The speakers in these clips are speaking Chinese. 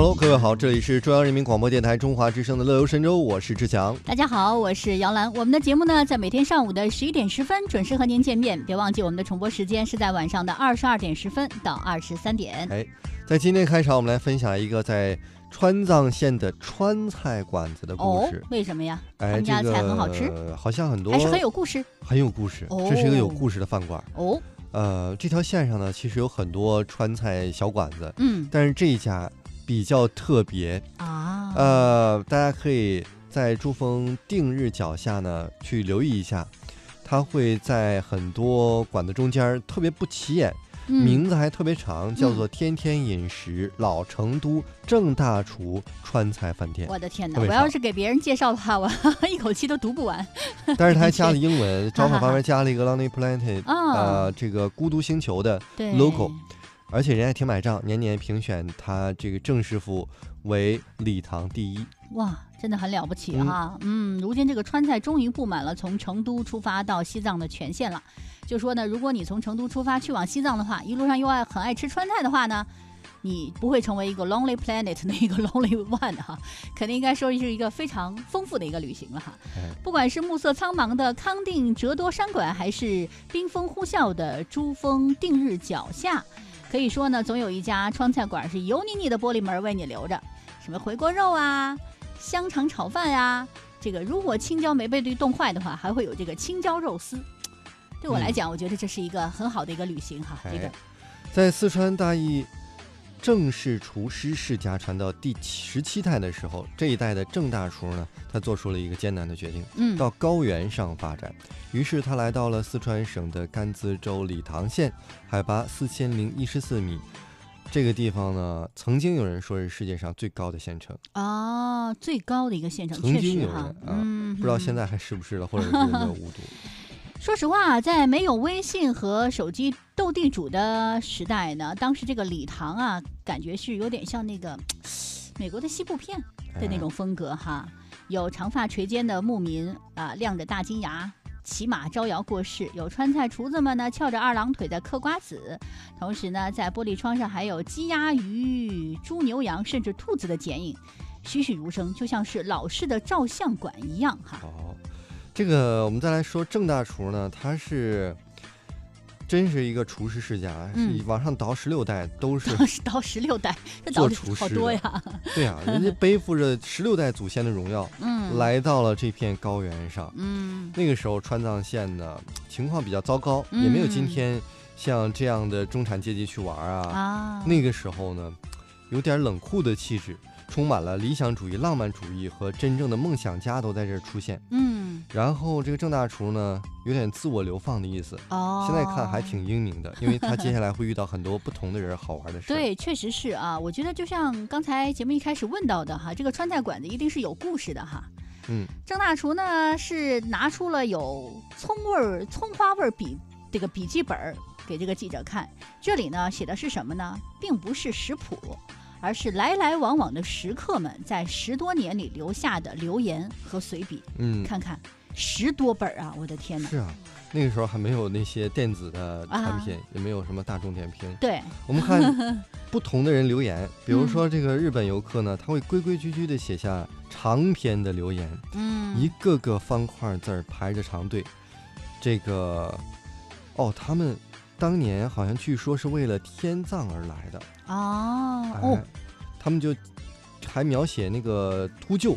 Hello，各位好，这里是中央人民广播电台中华之声的《乐游神州》，我是志强。大家好，我是姚兰。我们的节目呢，在每天上午的十一点十分准时和您见面。别忘记我们的重播时间是在晚上的二十二点十分到二十三点。哎，在今天开场，我们来分享一个在川藏线的川菜馆子的故事。哦，为什么呀？他哎，们家这菜很好吃，个好像很多还是很有故事很有故事。哦这是一个有故事的饭馆。哦。呃，这条线上呢，其实有很多川菜小馆子，嗯但是这一家比较特别。啊，呃，大家可以在珠峰定日脚下呢去留意一下，它会在很多馆子中间儿特别不起眼，嗯。名字还特别长，叫做“天天饮食老成都郑大厨川菜饭店。我的天哪！特别长。我要是给别人介绍的话，我 一口气都读不完。”，但是它还加了 英文，招牌旁边加了一个 Lonely Planet，啊，呃，这个孤独星球的，对。logo 而且人家还挺买账，年年评选他这个郑师傅为礼堂第一。哇，真的很了不起嗯哈！嗯如今这个川菜终于布满了从成都出发到西藏的全线了。就说呢，如果你从成都出发去往西藏的话，一路上又爱很爱吃川菜的话呢，你不会成为一个 lonely planet 的一个 lonely one 哈，肯定应该说是一个非常丰富的一个旅行了哈哎。不管是暮色苍茫的康定折多山馆，还是冰风呼啸的珠峰定日脚下，可以说呢，总有一家川菜馆是油腻腻的玻璃门为你留着，什么回锅肉啊。香肠炒饭啊、这个如果青椒没被绿冻坏的话，还会有这个青椒肉丝。对我来嗯讲，我觉得这是一个很好的一个旅行哈。这个哎，在四川大邑郑氏厨师世家传到第十七代的时候，这一代的郑大厨呢，他做出了一个艰难的决定，嗯，到高原上发展。于是他来到了四川省的甘孜州理塘县，海拔四千零一十四米。这个地方呢，曾经有人说是世界上最高的县城，啊，最高的一个县城，曾经有人啊，嗯，嗯不知道现在还是不是了，或者是有没有无毒。说实话，在没有微信和手机斗地主的时代呢，当时这个礼堂啊，感觉是有点像那个美国的西部片的那种风格哈。有长发垂肩的牧民啊，亮着大金牙。骑马招摇过市，有川菜厨子们呢翘着二郎腿在嗑瓜子，同时呢，在玻璃窗上还有鸡鸭鱼、猪牛羊，甚至兔子的剪影，栩栩如生，就像是老式的照相馆一样哈。好，这个我们再来说郑大厨呢，他是真是一个厨师世家，嗯是往上倒十六代都是倒十六代，这做厨师好多呀。对啊，人家背负着十六代祖先的荣耀，嗯，，来到了这片高原上。嗯，那个时候川藏线呢情况比较糟糕，也没有今嗯天像这样的中产阶级去玩啊。啊，那个时候呢，有点冷酷的气质，充满了理想主义、浪漫主义和真正的梦想家都在这儿出现。嗯，然后这个郑大厨呢，有点自我流放的意思。哦，现在看还挺英明的，因为他接下来会遇到很多不同的人，好玩的事。，对，确实是啊。我觉得就像刚才节目一开始问到的哈，这个川菜馆子一定是有故事的哈。嗯，郑大厨呢是拿出了有葱味儿、葱花味儿笔这个笔记本儿给这个记者看，这里呢写的是什么呢？并不是食谱，而是来来往往的食客们在十多年里留下的留言和随笔。嗯，看看十多本儿啊！我的天哪！是啊，那个时候还没有那些电子的产啊品，也没有什么大众点评。对，我们看 不同的人留言，比如嗯说这个日本游客呢，他会规规矩矩的写下长篇的留言，嗯，一个个方块字儿排着长队。这个，哦，他们当年好像据说是为了天葬而来的。哦哎哦，他们就还描写那个秃鹫，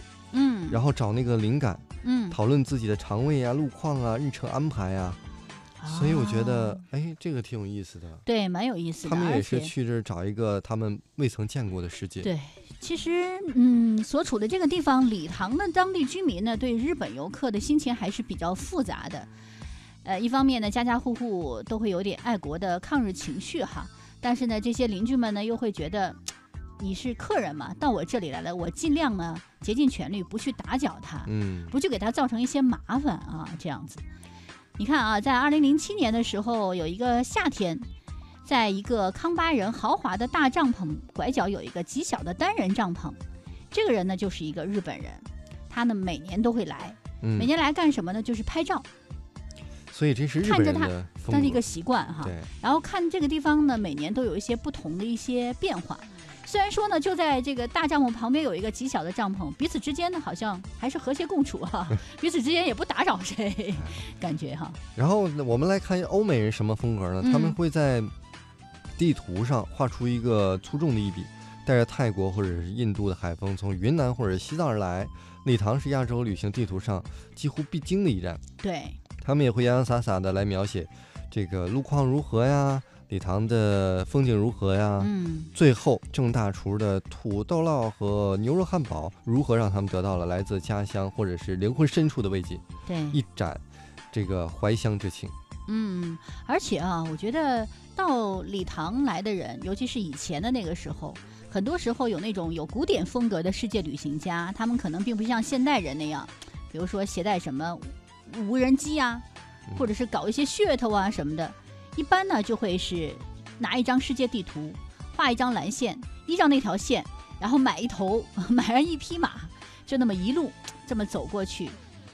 嗯，然后找那个灵感，嗯，讨论自己的肠胃啊、路况啊、日程安排啊。所以我觉得啊，哎，这个挺有意思的。对，蛮有意思的。他们也是去这儿找一个他们未曾见过的世界。对，其实嗯，所处的这个地方，礼堂的当地居民呢，对日本游客的心情还是比较复杂的。呃，一方面呢，家家户户都会有点爱国的抗日情绪哈，但是呢，这些邻居们呢又会觉得。你是客人嘛，到我这里来了，我尽量呢竭尽全力不去打搅他，嗯，不去给他造成一些麻烦啊，这样子。你看啊，在二零零七年的时候，有一个夏天，在一个康巴人豪华的大帐篷拐角有一个极小的单人帐篷，这个人呢就是一个日本人，他呢每年都会来，嗯每年来干什么呢？就是拍照。所以这是日看着他本人的风格它是一个习惯哈。然后看这个地方呢，每年都有一些不同的一些变化。虽然说呢，就在这个大帐篷旁边有一个极小的帐篷，彼此之间呢好像还是和谐共处哈，彼此之间也不打扰谁，感觉哈。然后我们来看欧美人什么风格呢？他们嗯会在地图上画出一个粗重的一笔，带着泰国或者是印度的海风从云南或者西藏而来。礼堂是亚洲旅行地图上几乎必经的一站，对，他们也会洋洋洒洒的来描写这个路况如何呀，礼堂的风景如何呀。嗯，最后，郑大厨的土豆烙和牛肉汉堡如何让他们得到了来自家乡或者是灵魂深处的慰藉，对，一展这个怀乡之情。嗯，而且啊，我觉得到礼堂来的人，尤其是以前的那个时候，很多时候有那种有古典风格的世界旅行家，他们可能并不像现代人那样，比如说携带什么无人机啊，嗯或者是搞一些噱头啊什么的。一般呢，就会是拿一张世界地图，画一张蓝线，依照那条线，然后买一头买上一匹马，就那么一路这么走过去，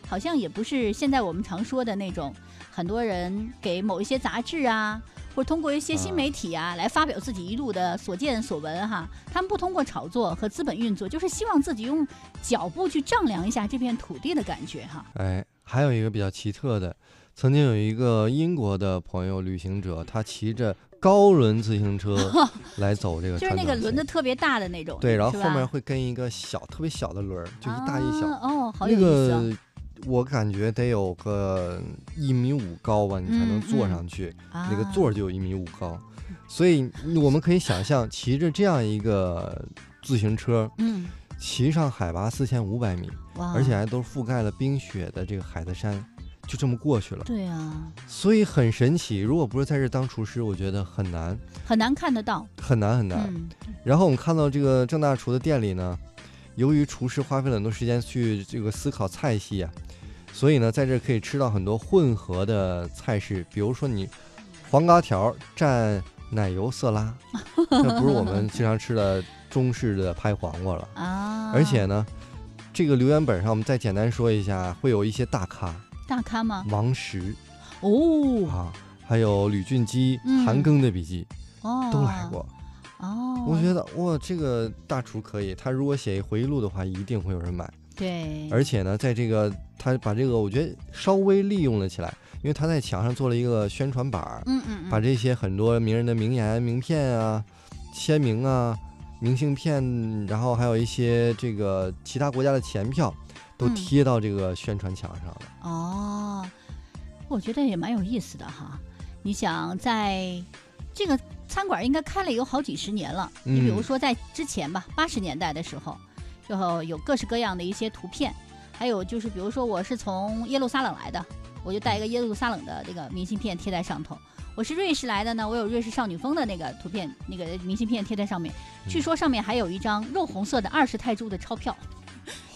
好像也不是现在我们常说的那种。很多人给某一些杂志啊，或者通过一些新媒体啊，来发表自己一路的所见所闻哈。他们不通过炒作和资本运作，就是希望自己用脚步去丈量一下这片土地的感觉哈。哎，还有一个比较奇特的，曾经有一个英国的朋友旅行者，他骑着高轮自行车 来走这个就是那个轮子特别大的那种，对，然后后面会跟一个小特别小的轮儿，就一大一小。啊哦，好有那意思、啊。个我感觉得有个一米五高吧，你才能坐上去。那个啊座儿就有一米五高，所以我们可以想象，骑着这样一个自行车，嗯，骑上海拔四千五百米，而且还都覆盖了冰雪的这个海的山，就这么过去了。对啊，所以很神奇。如果不是在这当厨师，我觉得很难，很难看得到，很难很难。嗯，然后我们看到这个郑大厨的店里呢，由于厨师花费了很多时间去这个思考菜系啊，所以呢，在这可以吃到很多混合的菜式，比如说你黄瓜条蘸奶油色拉，那不是我们经常吃的中式的拍黄瓜了。啊，而且呢，这个留言本上我们再简单说一下，会有一些大咖，大咖吗？王石。哦。啊，还有吕俊基、嗯。韩庚的笔记哦，都来过。哦，我觉得哇，这个大厨可以，他如果写一回忆录的话，一定会有人买。对，而且呢，在这个他把这个我觉得稍微利用了起来，因为他在墙上做了一个宣传板儿，嗯嗯嗯，把这些很多名人的名言、名片啊、签名啊、明信片，然后还有一些这个其他国家的钱票，都嗯贴到这个宣传墙上了。哦，我觉得也蛮有意思的哈。你想，在这个餐馆应该开了有好几十年了。你比如嗯说在之前吧，八十年代的时候，就有各式各样的一些图片，还有就是比如说我是从耶路撒冷来的，我就带一个耶路撒冷的这个明信片贴在上头。我是瑞士来的呢，我有瑞士少女峰的那个图片，那个明信片贴在上面。据嗯说上面还有一张肉红色的二十泰铢的钞票，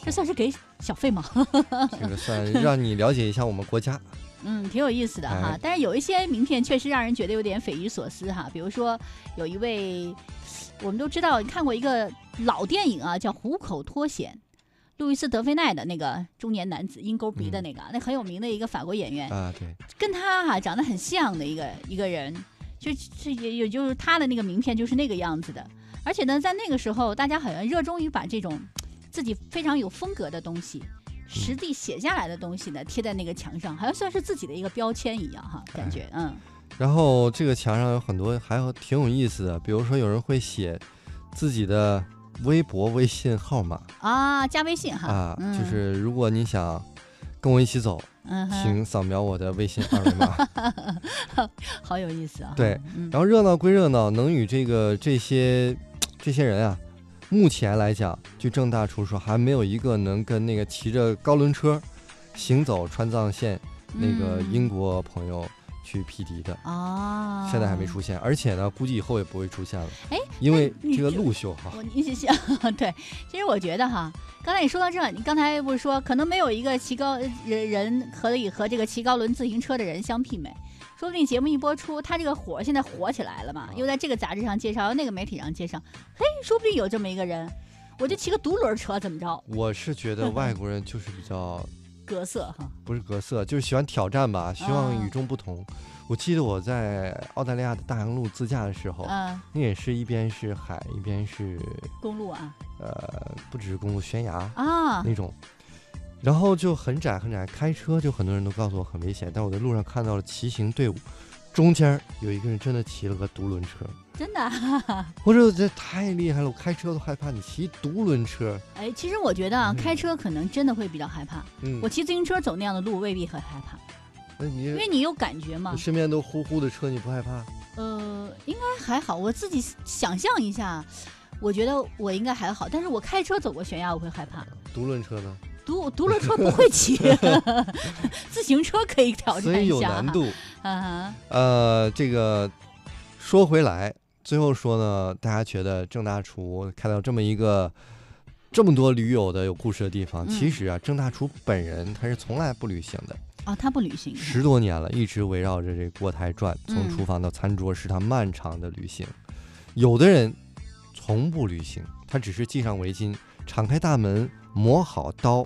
这算是给小费吗？这个算让你了解一下我们国家。嗯，挺有意思的哈哎。但是有一些名片确实让人觉得有点匪夷所思哈。比如说，有一位我们都知道，你看过一个老电影啊，叫《虎口脱险》，路易斯·德菲奈的那个中年男子，鹰钩鼻的那个，那很有名的一个法国演员，啊，对，跟他哈、长得很像的一个一个人，就这也也就是他的那个名片就是那个样子的。而且呢，在那个时候，大家好像热衷于把这种自己非常有风格的东西。实地写下来的东西呢，贴在那个墙上，好像算是自己的一个标签一样哈，感觉嗯然后这个墙上有很多还有挺有意思的，比如说有人会写自己的微博、微信号码啊，加微信哈，啊，嗯、就是如果你想跟我一起走，嗯，请扫描我的微信二维码。好有意思啊，对，嗯，然后热闹归热闹，能与这个这些这些人啊，目前来讲，据郑大厨说，还没有一个能跟那个骑着高轮车行走川藏线那个嗯英国朋友去匹敌的。啊，现在还没出现，而且呢，估计以后也不会出现了。哎，因为这个路修好。我你想 对，其实我觉得哈，刚才你说到这，你刚才不是说可能没有一个骑高人人可以和这个骑高轮自行车的人相媲美，说不定节目一播出，他这个火现在火起来了嘛，又在这个杂志上介绍，又那个媒体上介绍，嘿，说不定有这么一个人，我就骑个独轮车怎么着？我是觉得外国人就是比较 格色哈，不是格色，就是喜欢挑战吧，希望与众不同。我记得我在澳大利亚的大洋路自驾的时候，嗯，那也是一边是海，一边是公路啊，呃，不只是公路，悬崖啊。那种，然后就很窄很窄，开车就很多人都告诉我很危险，但我在路上看到了骑行队伍，中间有一个人真的骑了个独轮车，真的啊，我说这太厉害了，我开车都害怕，你骑独轮车，哎，其实我觉得啊，嗯开车可能真的会比较害怕，嗯我，骑自行车走那样的路未必很害怕，那你因为你有感觉嘛你，身边都呼呼的车，你不害怕？呃，应该还好，我自己想象一下。我觉得我应该还好，但是我开车走过悬崖，我会害怕。独轮车呢？独独轮车不会骑，自行车可以挑所以战一下。有难度。啊哈，呃，这个说回来，最后说呢，大家觉得郑大厨看到这么一个这么多驴友的有故事的地方，嗯其实啊，郑大厨本人他是从来不旅行的，哦，他不旅行。十多年了，一直围绕着这锅台转，从嗯厨房到餐桌是他漫长的旅行。有的人从不旅行，他只是系上围巾，敞开大门，磨好刀，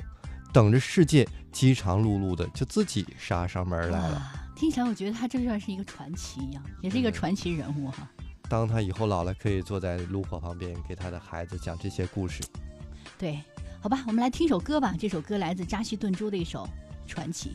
等着世界饥肠辘辘的就自己杀上门来了。听起来我觉得他这算是一个传奇一样，也是一个嗯传奇人物哈。当他以后老了，可以坐在炉火旁边，给他的孩子讲这些故事。对，好吧，我们来听首歌吧。这首歌来自扎西顿珠的一首传奇。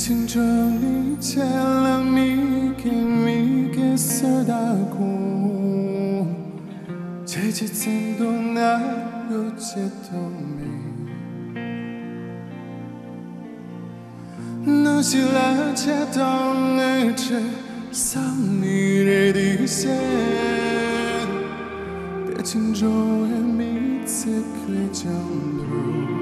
같은 종이 잘라미게 미게 쓰다고. 제지생도 나 요체도미 너질라 제던 내체 쌈니레 디세. 대친 조에 미세 그정도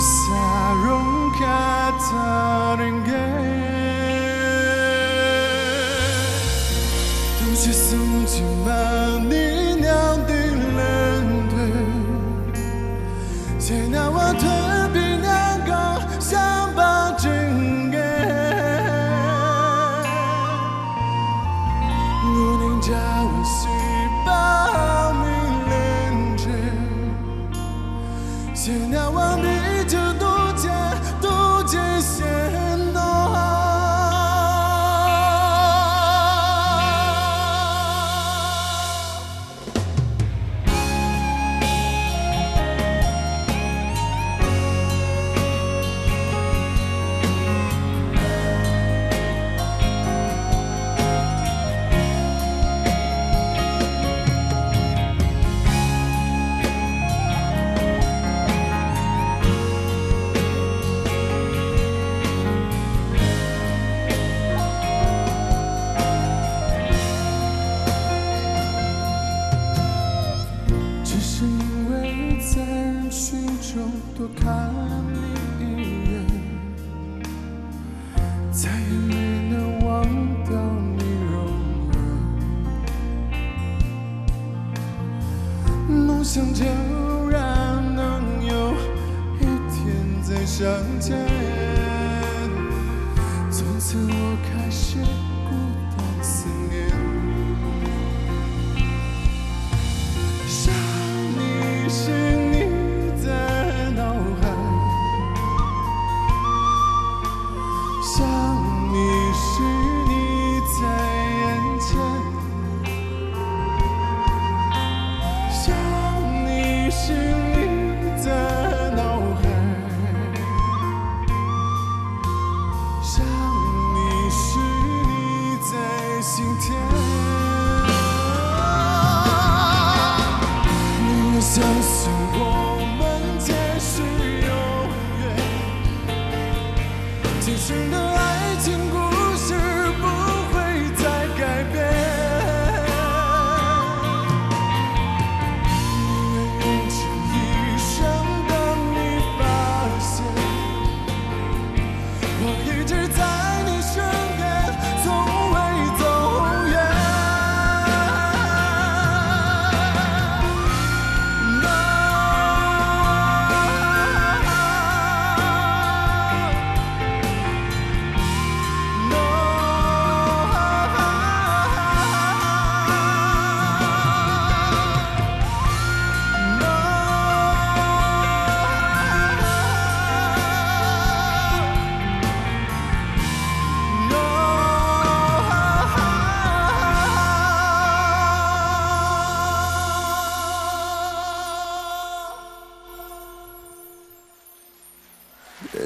사랑 같다는 게 동시에 숨지만 那些孤单。心田。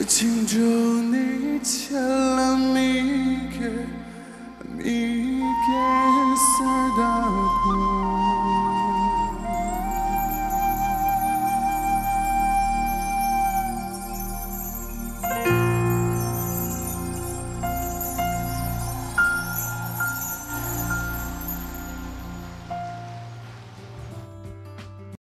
请祝你欠了米给米给萨达。